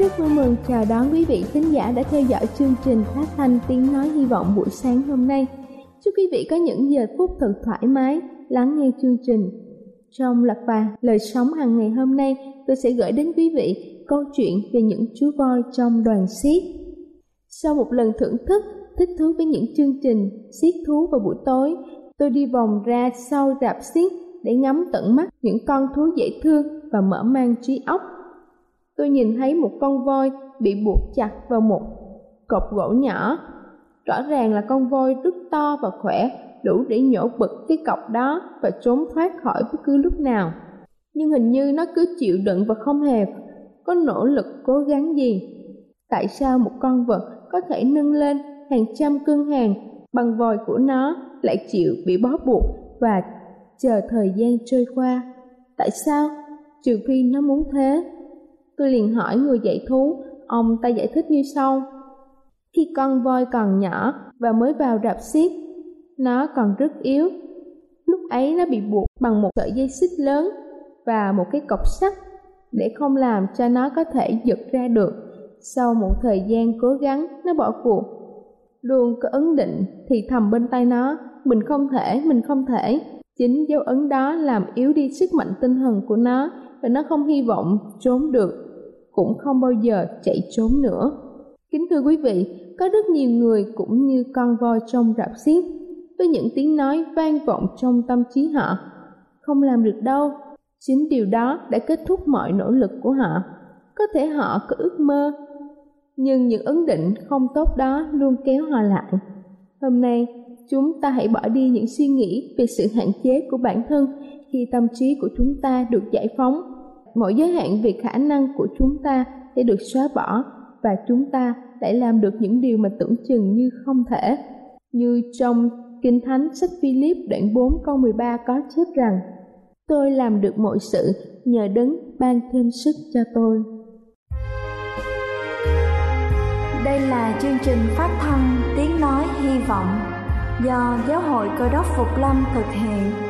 Mừng chào đón quý vị khán giả đã theo dõi chương trình phát thanh tiếng nói hy vọng buổi sáng hôm nay. Chúc quý vị có những giờ phút thật thoải mái lắng nghe chương trình. Trong lập bài lời sống hàng ngày hôm nay, tôi sẽ gửi đến quý vị câu chuyện về những chú voi trong đoàn xiết. Sau một lần thưởng thức, thích thú với những chương trình xiết thú vào buổi tối, tôi đi vòng ra sau rạp xiết để ngắm tận mắt những con thú dễ thương và mở mang trí óc tôi nhìn thấy một con voi bị buộc chặt vào một cột gỗ nhỏ. Rõ ràng là con voi rất to và khỏe, đủ để nhổ bực cái cọc đó và trốn thoát khỏi bất cứ lúc nào. Nhưng hình như nó cứ chịu đựng và không hề có nỗ lực cố gắng gì. Tại sao một con vật có thể nâng lên hàng trăm cân hàng bằng vòi của nó lại chịu bị bó buộc và chờ thời gian trôi qua? Tại sao? Trừ phi nó muốn thế. Tôi liền hỏi người dạy thú, ông ta giải thích như sau. Khi con voi còn nhỏ và mới vào rạp xiếc nó còn rất yếu. Lúc ấy nó bị buộc bằng một sợi dây xích lớn và một cái cọc sắt để không làm cho nó có thể giật ra được. Sau một thời gian cố gắng, nó bỏ cuộc. Luôn có ấn định thì thầm bên tay nó, mình không thể, mình không thể. Chính dấu ấn đó làm yếu đi sức mạnh tinh thần của nó và nó không hy vọng trốn được cũng không bao giờ chạy trốn nữa. Kính thưa quý vị, có rất nhiều người cũng như con voi trong rạp xiếc, với những tiếng nói vang vọng trong tâm trí họ. Không làm được đâu, chính điều đó đã kết thúc mọi nỗ lực của họ. Có thể họ có ước mơ, nhưng những ấn định không tốt đó luôn kéo họ lại. Hôm nay, chúng ta hãy bỏ đi những suy nghĩ về sự hạn chế của bản thân khi tâm trí của chúng ta được giải phóng mọi giới hạn về khả năng của chúng ta sẽ được xóa bỏ và chúng ta lại làm được những điều mà tưởng chừng như không thể. Như trong Kinh Thánh sách Philip đoạn 4 câu 13 có chép rằng, Tôi làm được mọi sự nhờ đấng ban thêm sức cho tôi. Đây là chương trình phát thanh Tiếng Nói Hy Vọng do Giáo hội Cơ đốc Phục Lâm thực hiện.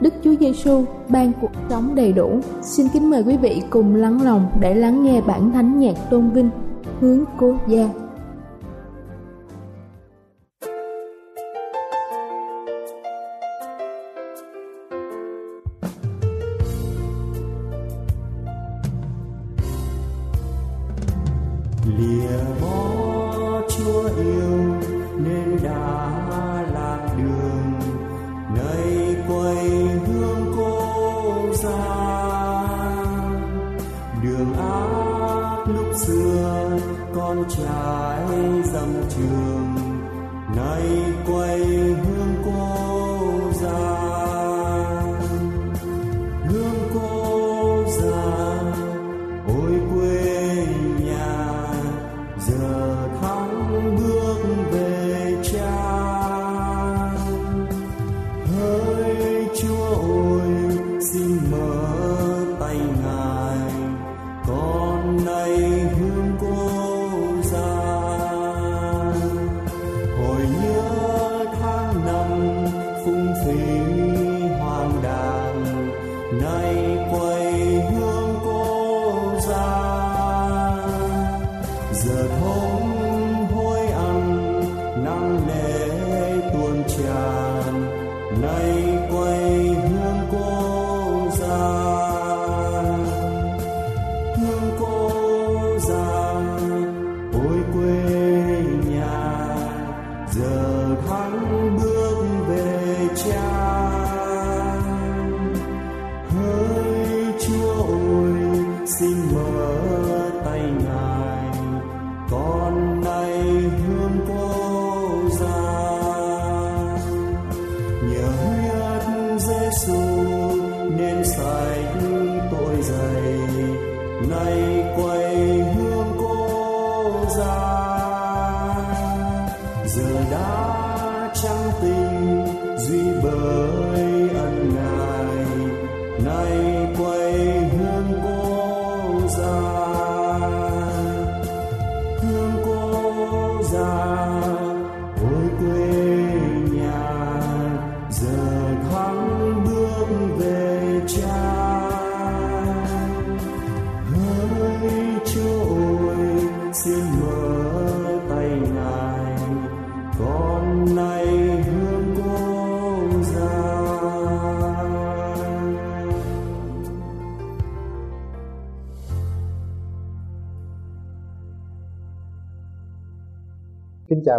Đức Chúa Giêsu ban cuộc sống đầy đủ. Xin kính mời quý vị cùng lắng lòng để lắng nghe bản thánh nhạc tôn vinh, hướng cố gia. lìa chào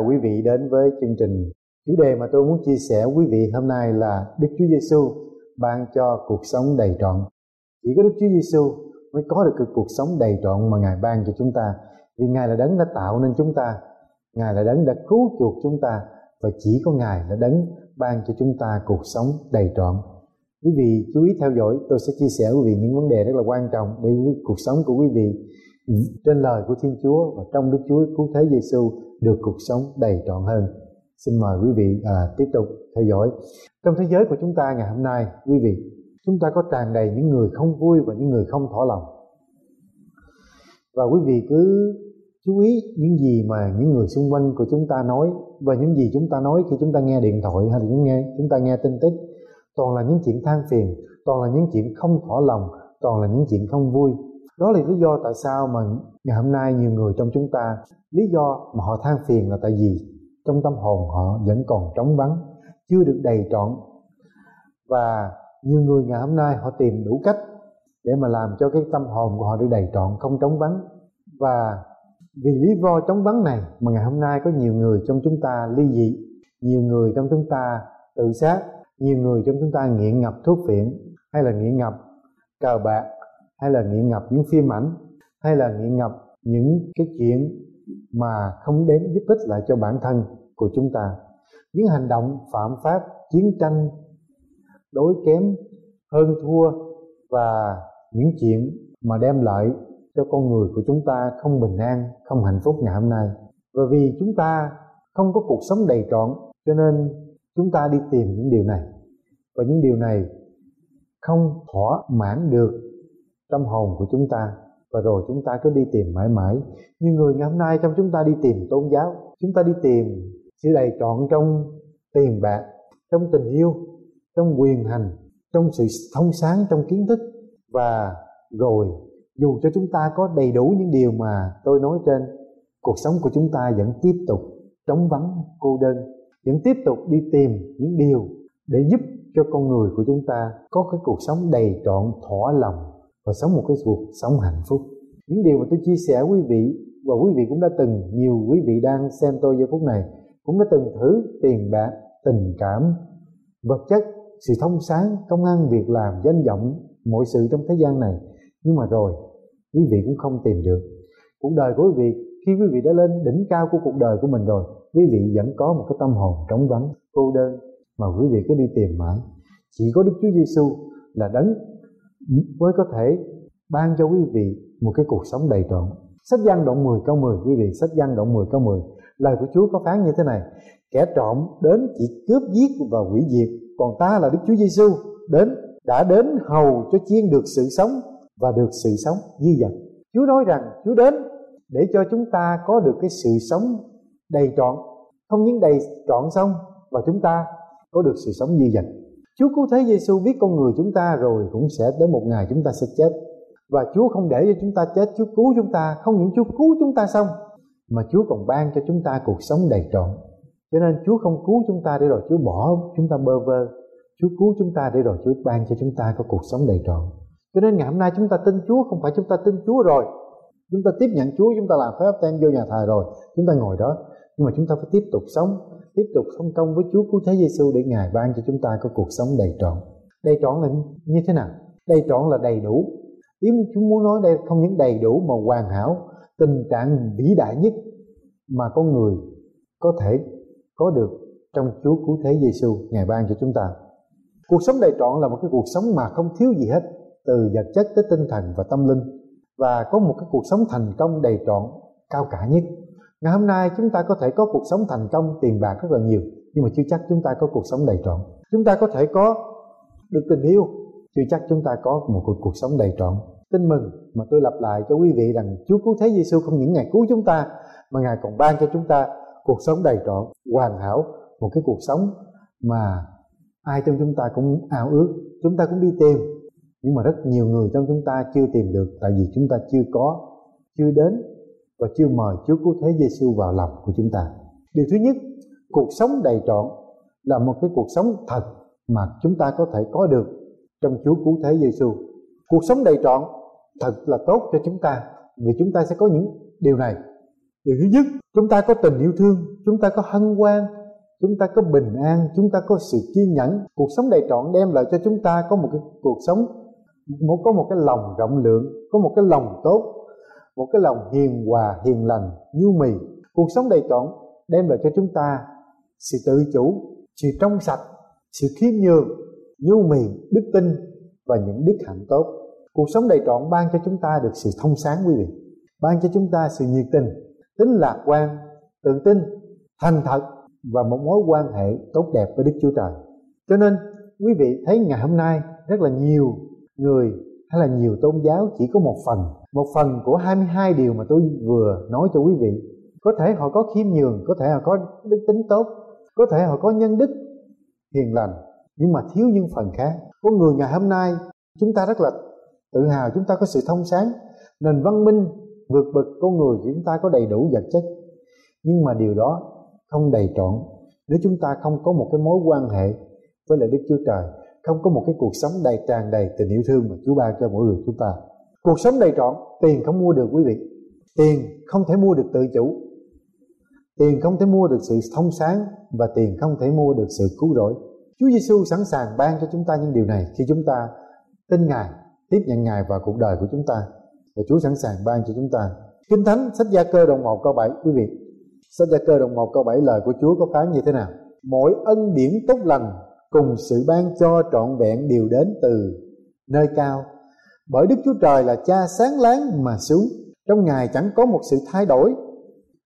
quý vị đến với chương trình. Chủ đề mà tôi muốn chia sẻ quý vị hôm nay là Đức Chúa Giêsu ban cho cuộc sống đầy trọn. Chỉ có Đức Chúa Giêsu mới có được cái cuộc sống đầy trọn mà Ngài ban cho chúng ta. Vì Ngài là đấng đã tạo nên chúng ta, Ngài là đấng đã cứu chuộc chúng ta và chỉ có Ngài là đấng ban cho chúng ta cuộc sống đầy trọn. Quý vị chú ý theo dõi, tôi sẽ chia sẻ với quý vị những vấn đề rất là quan trọng để cuộc sống của quý vị Ừ. trên lời của Thiên Chúa và trong Đức Chúa cứu thế Giêsu được cuộc sống đầy trọn hơn. Xin mời quý vị à, tiếp tục theo dõi. Trong thế giới của chúng ta ngày hôm nay, quý vị, chúng ta có tràn đầy những người không vui và những người không thỏa lòng. Và quý vị cứ chú ý những gì mà những người xung quanh của chúng ta nói và những gì chúng ta nói khi chúng ta nghe điện thoại hay là những nghe chúng ta nghe tin tức toàn là những chuyện than phiền toàn là những chuyện không thỏa lòng toàn là những chuyện không vui đó là lý do tại sao mà ngày hôm nay nhiều người trong chúng ta, lý do mà họ than phiền là tại vì trong tâm hồn họ vẫn còn trống vắng, chưa được đầy trọn. Và nhiều người ngày hôm nay họ tìm đủ cách để mà làm cho cái tâm hồn của họ được đầy trọn, không trống vắng. Và vì lý do trống vắng này mà ngày hôm nay có nhiều người trong chúng ta ly dị, nhiều người trong chúng ta tự sát, nhiều người trong chúng ta nghiện ngập thuốc phiện hay là nghiện ngập cờ bạc hay là nghiện ngập những phim ảnh, hay là nghiện ngập những cái chuyện mà không đến giúp ích lại cho bản thân của chúng ta. Những hành động phạm pháp, chiến tranh, đối kém, hơn thua và những chuyện mà đem lại cho con người của chúng ta không bình an, không hạnh phúc ngày hôm nay. Và vì chúng ta không có cuộc sống đầy trọn, cho nên chúng ta đi tìm những điều này. Và những điều này không thỏa mãn được trong hồn của chúng ta. Và rồi chúng ta cứ đi tìm mãi mãi. Như người ngày hôm nay trong chúng ta đi tìm tôn giáo, chúng ta đi tìm sự đầy trọn trong tiền bạc, trong tình yêu, trong quyền hành, trong sự thông sáng, trong kiến thức. Và rồi, dù cho chúng ta có đầy đủ những điều mà tôi nói trên, cuộc sống của chúng ta vẫn tiếp tục trống vắng, cô đơn. Vẫn tiếp tục đi tìm những điều để giúp cho con người của chúng ta có cái cuộc sống đầy trọn, thỏa lòng và sống một cái cuộc sống hạnh phúc. Những điều mà tôi chia sẻ quý vị, và quý vị cũng đã từng, nhiều quý vị đang xem tôi giờ phút này, cũng đã từng thử tiền bạc, tình cảm, vật chất, sự thông sáng, công ăn, việc làm, danh vọng, mọi sự trong thế gian này. Nhưng mà rồi, quý vị cũng không tìm được. Cuộc đời của quý vị, khi quý vị đã lên đỉnh cao của cuộc đời của mình rồi, quý vị vẫn có một cái tâm hồn trống vắng, cô đơn, mà quý vị cứ đi tìm mãi. Chỉ có Đức Chúa Giêsu là đấng mới có thể ban cho quý vị một cái cuộc sống đầy trọn. Sách gian đoạn 10 câu 10 quý vị, sách gian đoạn 10 câu 10 lời của Chúa có phán như thế này, kẻ trộm đến chỉ cướp giết và hủy diệt, còn ta là Đức Chúa Giêsu đến, đã đến hầu cho chiên được sự sống và được sự sống dư dật. Chúa nói rằng, Chúa đến để cho chúng ta có được cái sự sống đầy trọn. Không những đầy trọn xong, và chúng ta có được sự sống dư dật. Chúa cứu thế Giêsu biết con người chúng ta rồi cũng sẽ đến một ngày chúng ta sẽ chết và Chúa không để cho chúng ta chết Chúa cứu chúng ta không những Chúa cứu chúng ta xong mà Chúa còn ban cho chúng ta cuộc sống đầy trọn cho nên Chúa không cứu chúng ta để rồi Chúa bỏ chúng ta bơ vơ Chúa cứu chúng ta để rồi Chúa ban cho chúng ta có cuộc sống đầy trọn cho nên ngày hôm nay chúng ta tin Chúa không phải chúng ta tin Chúa rồi chúng ta tiếp nhận Chúa chúng ta làm phép tem vô nhà thờ rồi chúng ta ngồi đó nhưng mà chúng ta phải tiếp tục sống tiếp tục thông công với Chúa cứu thế Giêsu để Ngài ban cho chúng ta có cuộc sống đầy trọn. Đầy trọn là như thế nào? Đầy trọn là đầy đủ. Ý chúng muốn nói đây không những đầy đủ mà hoàn hảo, tình trạng vĩ đại nhất mà con người có thể có được trong Chúa cứu thế Giêsu Ngài ban cho chúng ta. Cuộc sống đầy trọn là một cái cuộc sống mà không thiếu gì hết, từ vật chất tới tinh thần và tâm linh. Và có một cái cuộc sống thành công đầy trọn, cao cả nhất ngày hôm nay chúng ta có thể có cuộc sống thành công tiền bạc rất là nhiều nhưng mà chưa chắc chúng ta có cuộc sống đầy trọn. Chúng ta có thể có được tình yêu chưa chắc chúng ta có một cuộc, cuộc sống đầy trọn. Tin mừng mà tôi lặp lại cho quý vị rằng Chúa cứu thế Giêsu không những ngày cứu chúng ta mà ngài còn ban cho chúng ta cuộc sống đầy trọn hoàn hảo một cái cuộc sống mà ai trong chúng ta cũng ao ước. Chúng ta cũng đi tìm nhưng mà rất nhiều người trong chúng ta chưa tìm được tại vì chúng ta chưa có chưa đến và chưa mời Chúa Cứu Thế Giêsu vào lòng của chúng ta. Điều thứ nhất, cuộc sống đầy trọn là một cái cuộc sống thật mà chúng ta có thể có được trong Chúa Cứu Thế Giêsu. Cuộc sống đầy trọn thật là tốt cho chúng ta vì chúng ta sẽ có những điều này. Điều thứ nhất, chúng ta có tình yêu thương, chúng ta có hân hoan, chúng ta có bình an, chúng ta có sự kiên nhẫn. Cuộc sống đầy trọn đem lại cho chúng ta có một cái cuộc sống có một cái lòng rộng lượng có một cái lòng tốt một cái lòng hiền hòa, hiền lành, nhu mì. Cuộc sống đầy trọn đem lại cho chúng ta sự tự chủ, sự trong sạch, sự khiêm nhường, nhu mì, đức tin và những đức hạnh tốt. Cuộc sống đầy trọn ban cho chúng ta được sự thông sáng, quý vị. Ban cho chúng ta sự nhiệt tình, tính lạc quan, tự tin, thành thật và một mối quan hệ tốt đẹp với Đức Chúa Trời. Cho nên, quý vị thấy ngày hôm nay rất là nhiều người, hay là nhiều tôn giáo chỉ có một phần một phần của 22 điều mà tôi vừa nói cho quý vị. Có thể họ có khiêm nhường, có thể họ có đức tính tốt, có thể họ có nhân đức hiền lành, nhưng mà thiếu những phần khác. Có người ngày hôm nay, chúng ta rất là tự hào, chúng ta có sự thông sáng, nền văn minh vượt bậc con người chúng ta có đầy đủ vật chất. Nhưng mà điều đó không đầy trọn. Nếu chúng ta không có một cái mối quan hệ với lại Đức Chúa Trời, không có một cái cuộc sống đầy tràn đầy tình yêu thương mà Chúa ban cho mỗi người chúng ta. Cuộc sống đầy trọn, tiền không mua được quý vị. Tiền không thể mua được tự chủ. Tiền không thể mua được sự thông sáng và tiền không thể mua được sự cứu rỗi. Chúa Giêsu sẵn sàng ban cho chúng ta những điều này khi chúng ta tin Ngài, tiếp nhận Ngài vào cuộc đời của chúng ta. Và Chúa sẵn sàng ban cho chúng ta. Kinh Thánh sách Gia Cơ đồng 1 câu 7 quý vị. Sách Gia Cơ đồng 1 câu 7 lời của Chúa có phán như thế nào? Mỗi ân điển tốt lành cùng sự ban cho trọn vẹn đều đến từ nơi cao bởi Đức Chúa Trời là cha sáng láng mà xuống. Trong Ngài chẳng có một sự thay đổi.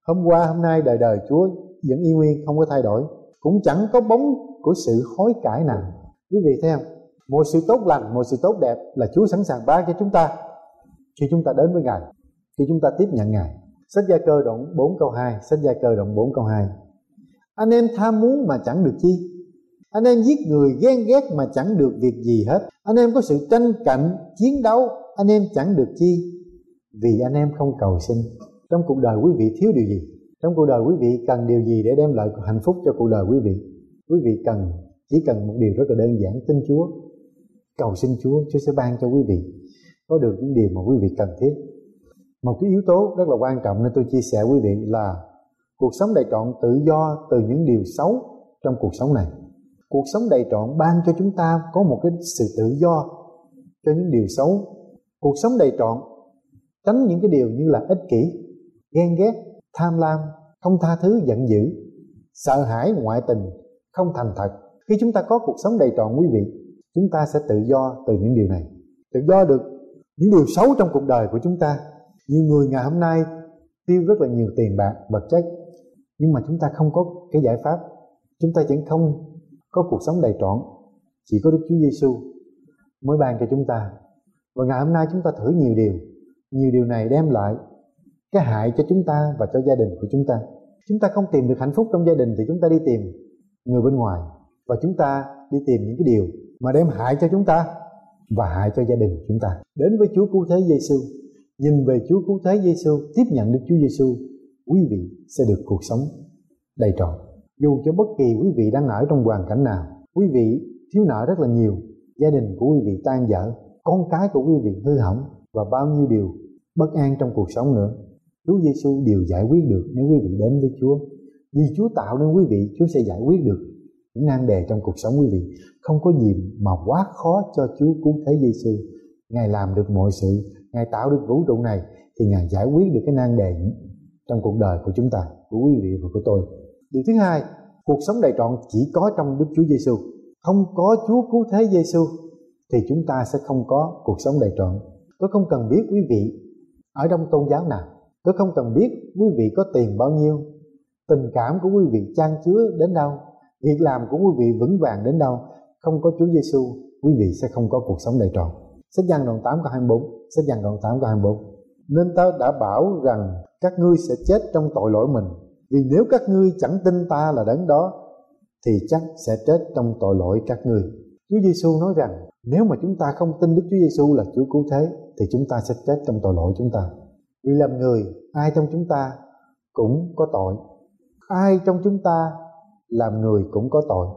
Hôm qua hôm nay đời đời Chúa vẫn y nguyên không có thay đổi. Cũng chẳng có bóng của sự hối cải nào. Quý vị thấy không? Một sự tốt lành một sự tốt đẹp là Chúa sẵn sàng ban cho chúng ta khi chúng ta đến với Ngài, khi chúng ta tiếp nhận Ngài. Sách Gia Cơ đoạn 4 câu 2, sách Gia Cơ đoạn 4 câu 2. Anh em tham muốn mà chẳng được chi, anh em giết người ghen ghét mà chẳng được việc gì hết. Anh em có sự tranh cạnh, chiến đấu, anh em chẳng được chi. Vì anh em không cầu xin. Trong cuộc đời quý vị thiếu điều gì? Trong cuộc đời quý vị cần điều gì để đem lại hạnh phúc cho cuộc đời quý vị? Quý vị cần, chỉ cần một điều rất là đơn giản, tin Chúa. Cầu xin Chúa Chúa sẽ ban cho quý vị. Có được những điều mà quý vị cần thiết. Một cái yếu tố rất là quan trọng nên tôi chia sẻ quý vị là cuộc sống đầy trọn tự do từ những điều xấu trong cuộc sống này cuộc sống đầy trọn ban cho chúng ta có một cái sự tự do cho những điều xấu. Cuộc sống đầy trọn, tránh những cái điều như là ích kỷ, ghen ghét, tham lam, không tha thứ, giận dữ, sợ hãi ngoại tình không thành thật. Khi chúng ta có cuộc sống đầy trọn, quý vị, chúng ta sẽ tự do từ những điều này. Tự do được những điều xấu trong cuộc đời của chúng ta. Nhiều người ngày hôm nay tiêu rất là nhiều tiền bạc, vật chất, nhưng mà chúng ta không có cái giải pháp. Chúng ta vẫn không có cuộc sống đầy trọn. Chỉ có Đức Chúa Giêsu mới ban cho chúng ta. Và ngày hôm nay chúng ta thử nhiều điều. Nhiều điều này đem lại cái hại cho chúng ta và cho gia đình của chúng ta. Chúng ta không tìm được hạnh phúc trong gia đình thì chúng ta đi tìm người bên ngoài. Và chúng ta đi tìm những cái điều mà đem hại cho chúng ta và hại cho gia đình chúng ta. Đến với Chúa cứu thế Giêsu nhìn về Chúa cứu thế Giêsu tiếp nhận Đức Chúa Giêsu quý vị sẽ được cuộc sống đầy trọn dù cho bất kỳ quý vị đang ở trong hoàn cảnh nào, quý vị thiếu nợ rất là nhiều, gia đình của quý vị tan dở con cái của quý vị hư hỏng và bao nhiêu điều bất an trong cuộc sống nữa. Chúa Giêsu đều giải quyết được nếu quý vị đến với Chúa. Vì Chúa tạo nên quý vị, Chúa sẽ giải quyết được những nan đề trong cuộc sống quý vị. Không có gì mà quá khó cho Chúa cứu thế Giêsu Ngài làm được mọi sự, Ngài tạo được vũ trụ này thì Ngài giải quyết được cái nan đề trong cuộc đời của chúng ta, của quý vị và của tôi điều thứ hai, cuộc sống đầy trọn chỉ có trong Đức Chúa Giêsu không có Chúa cứu thế Giêsu thì chúng ta sẽ không có cuộc sống đầy trọn. Tôi không cần biết quý vị ở trong tôn giáo nào. Tôi không cần biết quý vị có tiền bao nhiêu. Tình cảm của quý vị trang chứa đến đâu. Việc làm của quý vị vững vàng đến đâu. Không có Chúa Giêsu quý vị sẽ không có cuộc sống đầy trọn. Sách Giăng đoạn 8 câu 24 sách Giăng đoạn 8 câu 24 nên ta đã bảo rằng các ngươi sẽ chết trong tội lỗi mình vì nếu các ngươi chẳng tin ta là đấng đó, thì chắc sẽ chết trong tội lỗi các ngươi Chúa Giêsu nói rằng, nếu mà chúng ta không tin Đức Chúa Giêsu là Chúa cứu thế, thì chúng ta sẽ chết trong tội lỗi chúng ta vì làm người, ai trong chúng ta cũng có tội ai trong chúng ta làm người cũng có tội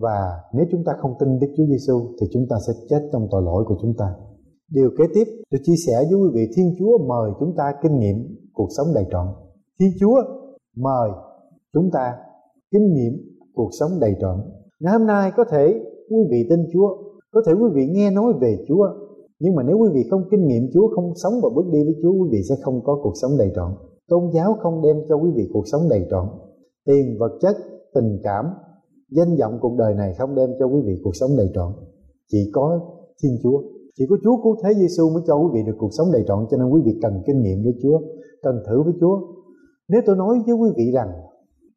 và nếu chúng ta không tin Đức Chúa Giêsu thì chúng ta sẽ chết trong tội lỗi của chúng ta. Điều kế tiếp, tôi chia sẻ với quý vị, Thiên Chúa mời chúng ta kinh nghiệm cuộc sống đầy trọn. Thiên Chúa mời chúng ta kinh nghiệm cuộc sống đầy trọn. Ngày hôm nay có thể quý vị tin Chúa, có thể quý vị nghe nói về Chúa, nhưng mà nếu quý vị không kinh nghiệm Chúa, không sống và bước đi với Chúa, quý vị sẽ không có cuộc sống đầy trọn. Tôn giáo không đem cho quý vị cuộc sống đầy trọn. Tiền, vật chất, tình cảm, danh vọng cuộc đời này không đem cho quý vị cuộc sống đầy trọn. Chỉ có Thiên Chúa, chỉ có Chúa cứu thế Giêsu mới cho quý vị được cuộc sống đầy trọn. Cho nên quý vị cần kinh nghiệm với Chúa, cần thử với Chúa, nếu tôi nói với quý vị rằng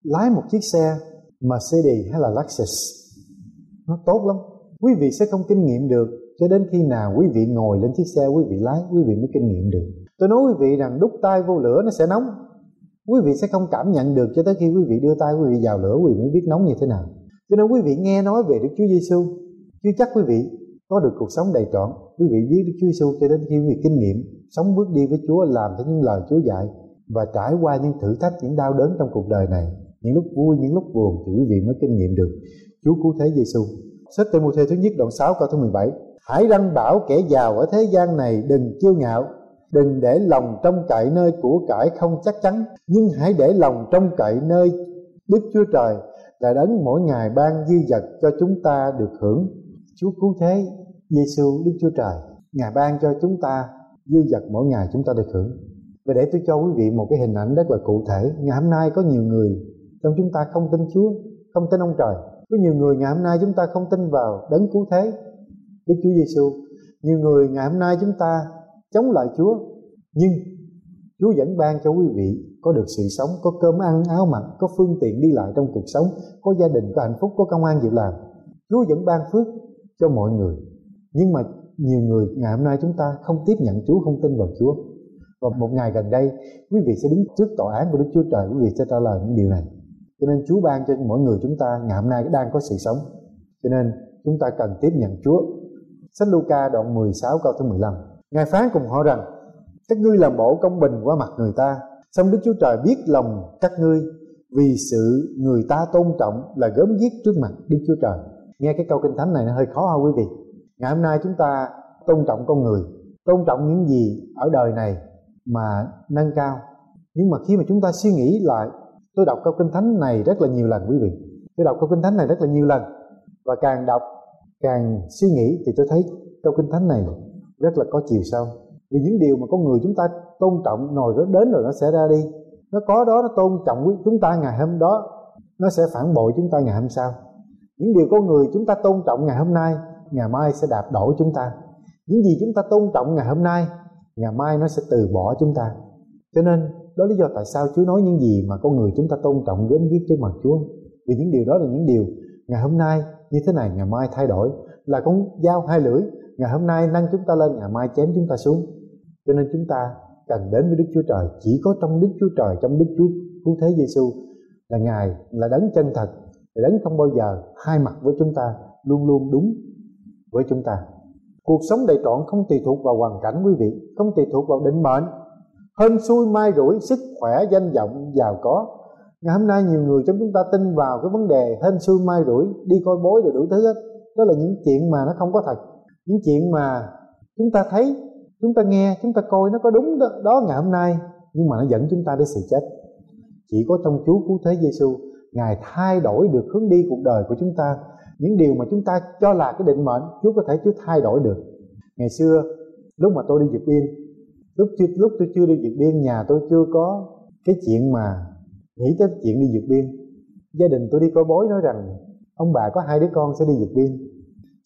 lái một chiếc xe Mercedes hay là Lexus nó tốt lắm quý vị sẽ không kinh nghiệm được cho đến khi nào quý vị ngồi lên chiếc xe quý vị lái quý vị mới kinh nghiệm được tôi nói quý vị rằng đút tay vô lửa nó sẽ nóng quý vị sẽ không cảm nhận được cho tới khi quý vị đưa tay quý vị vào lửa quý vị mới biết nóng như thế nào cho nên quý vị nghe nói về Đức Chúa Giêsu chưa chắc quý vị có được cuộc sống đầy trọn quý vị biết Đức Chúa Giêsu cho đến khi quý vị kinh nghiệm sống bước đi với Chúa làm theo những lời Chúa dạy và trải qua những thử thách, những đau đớn trong cuộc đời này, những lúc vui, những lúc buồn thì quý vị mới kinh nghiệm được. Chúa cứu thế Giêsu sách Tây mô thê thứ nhất đoạn 6 câu thứ 17 hãy răng bảo kẻ giàu ở thế gian này đừng kiêu ngạo. Đừng để lòng trong cậy nơi của cải không chắc chắn, nhưng hãy để lòng trong cậy nơi Đức Chúa Trời là đấng mỗi ngày ban dư dật cho chúng ta được hưởng. Chúa cứu thế Giêsu Đức Chúa Trời, Ngài ban cho chúng ta dư dật mỗi ngày chúng ta được hưởng và để tôi cho quý vị một cái hình ảnh rất là cụ thể ngày hôm nay có nhiều người trong chúng ta không tin Chúa không tin ông trời có nhiều người ngày hôm nay chúng ta không tin vào đấng cứu thế Đức Chúa Giêsu nhiều người ngày hôm nay chúng ta chống lại Chúa nhưng Chúa vẫn ban cho quý vị có được sự sống, có cơm ăn, áo mặc, có phương tiện đi lại trong cuộc sống, có gia đình, có hạnh phúc, có công an việc làm. Chúa vẫn ban phước cho mọi người. Nhưng mà nhiều người ngày hôm nay chúng ta không tiếp nhận Chúa không tin vào Chúa và một ngày gần đây, quý vị sẽ đứng trước tòa án của Đức Chúa Trời, quý vị sẽ trả lời những điều này. Cho nên Chúa ban cho mỗi người chúng ta ngày hôm nay đang có sự sống. Cho nên chúng ta cần tiếp nhận Chúa. Sách Luca đoạn 16 câu thứ 15 Ngài phán cùng họ rằng, các ngươi làm bộ công bình qua mặt người ta xong Đức Chúa Trời biết lòng các ngươi, vì sự người ta tôn trọng là gớm ghiếc trước mặt Đức Chúa Trời. Nghe cái câu kinh thánh này nó hơi khó không quý vị. Ngày hôm nay chúng ta tôn trọng con người, tôn trọng những gì ở đời này mà nâng cao. Nhưng mà khi mà chúng ta suy nghĩ lại, tôi đọc câu kinh thánh này rất là nhiều lần quý vị. Tôi đọc câu kinh thánh này rất là nhiều lần. Và càng đọc, càng suy nghĩ thì tôi thấy câu kinh thánh này rất là có chiều sâu. Vì những điều mà con người chúng ta tôn trọng rồi nó đến rồi nó sẽ ra đi. Nó có đó, nó tôn trọng chúng ta ngày hôm đó, nó sẽ phản bội chúng ta ngày hôm sau. Những điều con người chúng ta tôn trọng ngày hôm nay, ngày mai sẽ đạp đổ chúng ta. Những gì chúng ta tôn trọng ngày hôm nay ngày mai nó sẽ từ bỏ chúng ta. Cho nên, đó lý do tại sao Chúa nói những gì mà con người chúng ta tôn trọng gớm ghiếc trước mặt Chúa. Vì những điều đó là những điều ngày hôm nay như thế này, ngày mai thay đổi. Là con dao hai lưỡi, ngày hôm nay nâng chúng ta lên, ngày mai chém chúng ta xuống. Cho nên chúng ta cần đến với Đức Chúa Trời. Chỉ có trong Đức Chúa Trời, trong Đức Chúa Cứu Thế Giêsu là Ngài là đấng chân thật là đấng không bao giờ hai mặt với chúng ta, luôn luôn đúng với chúng ta cuộc sống đầy trọn không tùy thuộc vào hoàn cảnh quý vị không tùy thuộc vào định mệnh. Hên xui mai rủi sức khỏe danh vọng giàu có. Ngày hôm nay nhiều người trong chúng ta tin vào cái vấn đề hên xui mai rủi đi coi bối rồi đủ thứ hết. Đó là những chuyện mà nó không có thật. Những chuyện mà chúng ta thấy chúng ta nghe chúng ta coi nó có đúng đó, đó ngày hôm nay nhưng mà nó dẫn chúng ta đến sự chết. Chỉ có trong Chúa cứu thế Giêsu ngài thay đổi được hướng đi cuộc đời của chúng ta những điều mà chúng ta cho là cái định mệnh, Chúa có thể Chúa thay đổi được. Ngày xưa, lúc mà tôi đi vượt biên, lúc chưa, lúc tôi chưa đi vượt biên, nhà tôi chưa có cái chuyện mà nghĩ tới chuyện đi vượt biên. Gia đình tôi đi coi bối nói rằng, ông bà có hai đứa con sẽ đi vượt biên.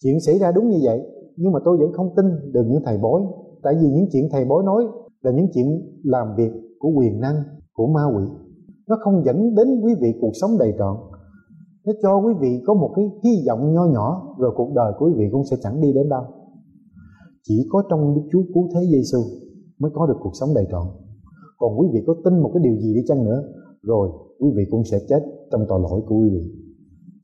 Chuyện xảy ra đúng như vậy, nhưng mà tôi vẫn không tin được những thầy bói. Tại vì những chuyện thầy bói nói là những chuyện làm việc của quyền năng, của ma quỷ. Nó không dẫn đến quý vị cuộc sống đầy trọn nó cho quý vị có một cái hy vọng nho nhỏ, rồi cuộc đời của quý vị cũng sẽ chẳng đi đến đâu. Chỉ có trong Đức Chúa cứu thế Giêsu mới có được cuộc sống đầy trọn. Còn quý vị có tin một cái điều gì đi chăng nữa, rồi quý vị cũng sẽ chết trong tội lỗi của quý vị.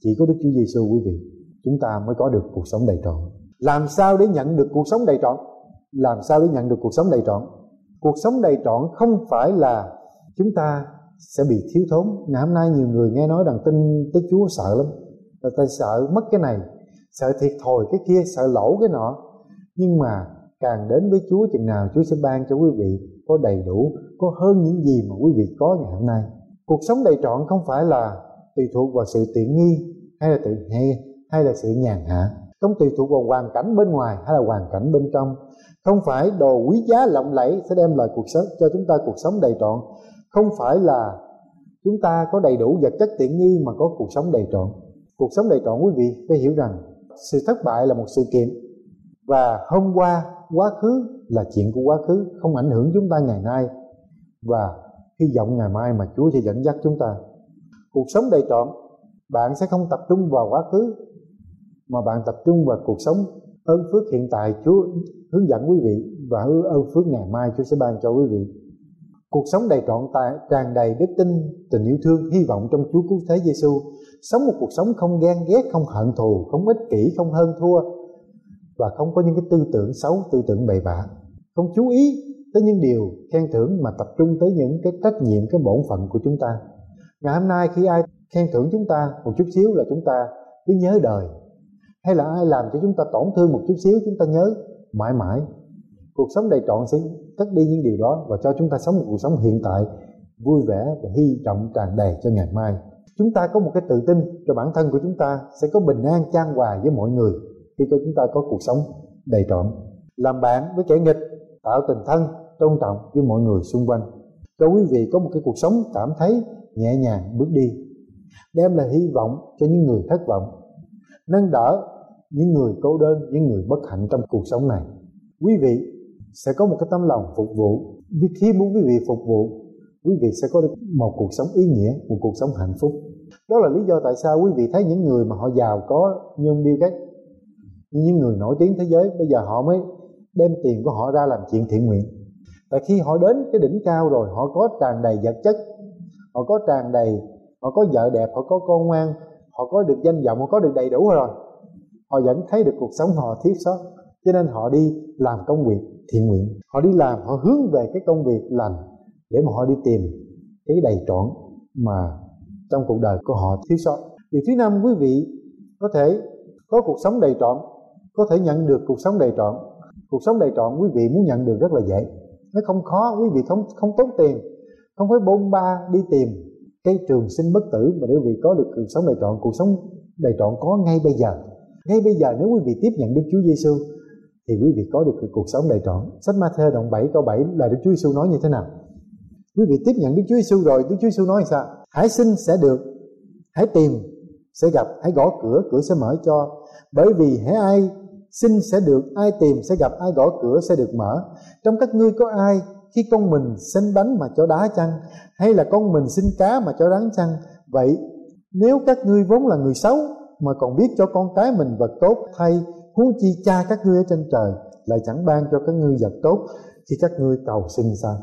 Chỉ có Đức Chúa Giêsu quý vị, chúng ta mới có được cuộc sống đầy trọn. Làm sao để nhận được cuộc sống đầy trọn? Làm sao để nhận được cuộc sống đầy trọn? Cuộc sống đầy trọn không phải là chúng ta sẽ bị thiếu thốn. Ngày hôm nay nhiều người nghe nói rằng tin tới Chúa sợ lắm. Là ta sợ mất cái này, sợ thiệt thòi cái kia, sợ lỗ cái nọ. Nhưng mà càng đến với Chúa, chừng nào Chúa sẽ ban cho quý vị có đầy đủ, có hơn những gì mà quý vị có ngày hôm nay. Cuộc sống đầy trọn không phải là tùy thuộc vào sự tiện nghi hay là tự hay hay là sự nhàn hạ. Không tùy thuộc vào hoàn cảnh bên ngoài hay là hoàn cảnh bên trong. Không phải đồ quý giá lộng lẫy sẽ đem lại cuộc sống, cho chúng ta cuộc sống đầy trọn không phải là chúng ta có đầy đủ vật chất tiện nghi mà có cuộc sống đầy trọn. Cuộc sống đầy trọn quý vị phải hiểu rằng sự thất bại là một sự kiện và hôm qua quá khứ là chuyện của quá khứ, không ảnh hưởng chúng ta ngày nay. Và hy vọng ngày mai mà Chúa sẽ dẫn dắt chúng ta. Cuộc sống đầy trọn, bạn sẽ không tập trung vào quá khứ, mà bạn tập trung vào cuộc sống ơn phước hiện tại Chúa hướng dẫn quý vị và ơn phước ngày mai Chúa sẽ ban cho quý vị cuộc sống đầy trọn tại tràn đầy đức tin, tình yêu thương, hy vọng trong Chúa cứu thế Giêsu sống một cuộc sống không ghen ghét, không hận thù, không ích kỷ, không hơn thua. Và không có những cái tư tưởng xấu, tư tưởng bậy bạ. Không chú ý tới những điều khen thưởng mà tập trung tới những cái trách nhiệm, cái bổn phận của chúng ta. Ngày hôm nay khi ai khen thưởng chúng ta một chút xíu là chúng ta cứ nhớ đời. Hay là ai làm cho chúng ta tổn thương một chút xíu, chúng ta nhớ mãi mãi. Cuộc sống đầy trọn sẽ cất đi những điều đó và cho chúng ta sống một cuộc sống hiện tại vui vẻ và hy vọng tràn đầy cho ngày mai. Chúng ta có một cái tự tin cho bản thân của chúng ta sẽ có bình an trang hòa với mọi người khi cho chúng ta có cuộc sống đầy trọn. Làm bạn với kẻ nghịch, tạo tình thân, tôn trọng với mọi người xung quanh. Cho quý vị có một cái cuộc sống cảm thấy nhẹ nhàng bước đi, đem lại hy vọng cho những người thất vọng, nâng đỡ những người cô đơn, những người bất hạnh trong cuộc sống này. Quý vị sẽ có một cái tấm lòng phục vụ. Biết khi muốn quý vị phục vụ, quý vị sẽ có được một cuộc sống ý nghĩa, một cuộc sống hạnh phúc. Đó là lý do tại sao quý vị thấy những người mà họ giàu có như ông Bill Gates những người nổi tiếng thế giới, bây giờ họ mới đem tiền của họ ra làm chuyện thiện nguyện. Tại khi họ đến cái đỉnh cao rồi, họ có tràn đầy vật chất, họ có tràn đầy, họ có vợ đẹp, họ có con ngoan, họ có được danh vọng, họ có được đầy đủ rồi, họ vẫn thấy được cuộc sống họ thiếu sót. Cho nên họ đi làm công việc thiện nguyện. Họ đi làm, họ hướng về cái công việc lành để mà họ đi tìm cái đầy trọn mà trong cuộc đời của họ thiếu sót. Điều thứ năm quý vị có thể có cuộc sống đầy trọn, có thể nhận được cuộc sống đầy trọn. Cuộc sống đầy trọn quý vị muốn nhận được rất là dễ. Nó không khó, quý vị không không tốn tiền, không phải bôn ba đi tìm cái trường sinh bất tử mà để quý vị có được cuộc sống đầy trọn, cuộc sống đầy trọn có ngay bây giờ. Ngay bây giờ nếu quý vị tiếp nhận Đức Chúa Giêsu thì quý vị có được cuộc sống đầy trọn. Sách Ma-thê đoạn 7 câu 7 là Đức Chúa Giêsu nói như thế nào? Quý vị tiếp nhận Đức Chúa Giêsu rồi, Đức Chúa Giêsu nói sao? Hãy xin sẽ được, hãy tìm sẽ gặp, hãy gõ cửa cửa sẽ mở cho. Bởi vì hãy ai xin sẽ được, ai tìm sẽ gặp, ai gõ cửa sẽ được mở. Trong các ngươi có ai khi con mình xin bánh mà cho đá chăng? Hay là con mình xin cá mà cho rắn chăng? Vậy nếu các ngươi vốn là người xấu mà còn biết cho con cái mình vật tốt thay huống chi cha các ngươi ở trên trời lại chẳng ban cho các ngươi vật tốt khi các ngươi cầu xin sao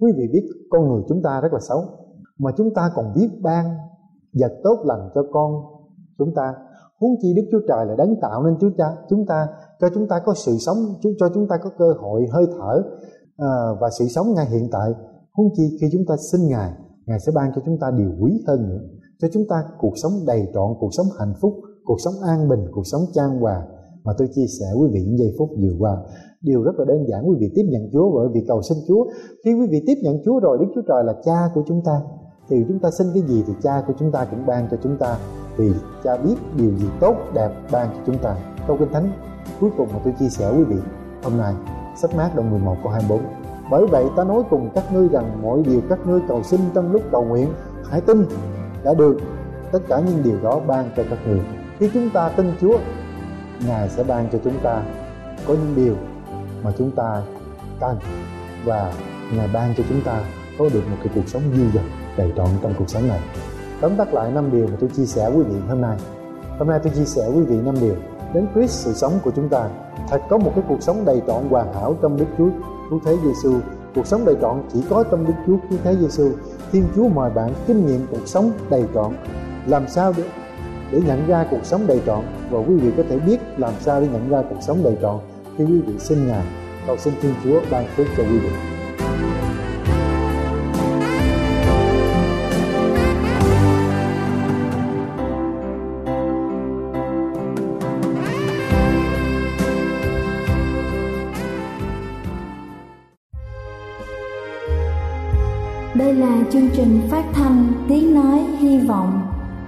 quý vị biết con người chúng ta rất là xấu mà chúng ta còn biết ban vật tốt lành cho con chúng ta. Huống chi đức chúa trời là đấng tạo nên chúa cha chúng ta cho chúng ta có sự sống cho chúng ta có cơ hội hơi thở à, và sự sống ngay hiện tại. Huống chi khi chúng ta xin ngài ngài sẽ ban cho chúng ta điều quý hơn nữa cho chúng ta cuộc sống đầy trọn cuộc sống hạnh phúc cuộc sống an bình cuộc sống trang hòa mà tôi chia sẻ quý vị những giây phút vừa qua. Điều rất là đơn giản, quý vị tiếp nhận Chúa bởi vì cầu xin Chúa. Khi quý vị tiếp nhận Chúa rồi, Đức Chúa Trời là cha của chúng ta. Thì chúng ta xin cái gì thì cha của chúng ta cũng ban cho chúng ta. Vì cha biết điều gì tốt, đẹp ban cho chúng ta. Câu kinh thánh cuối cùng mà tôi chia sẻ quý vị hôm nay, sách mát đoạn 11 câu 24 bởi vậy ta nói cùng các ngươi rằng mọi điều các ngươi cầu xin trong lúc cầu nguyện, hãy tin, đã được. Tất cả những điều đó ban cho các người khi chúng ta tin Chúa Ngài sẽ ban cho chúng ta có những điều mà chúng ta cần và Ngài ban cho chúng ta có được một cái cuộc sống dư dật, đầy trọn trong cuộc sống này. Tóm tắt lại năm điều mà tôi chia sẻ quý vị hôm nay. Hôm nay tôi chia sẻ quý vị năm điều. Đến Christ, sự sống của chúng ta, thật có một cái cuộc sống đầy trọn hoàn hảo trong Đức Chúa Cứu Thế Giêsu cuộc sống đầy trọn chỉ có trong Đức Chúa Cứu Thế Giêsu Thiên Chúa mời bạn kinh nghiệm cuộc sống đầy trọn làm sao để để nhận ra cuộc sống đầy trọn. Và quý vị có thể biết làm sao để nhận ra cuộc sống đầy trọn. Khi quý vị xin Ngài cầu xin Thiên Chúa ban phước cho quý vị. Đây là chương trình phát thanh tiếng nói hy vọng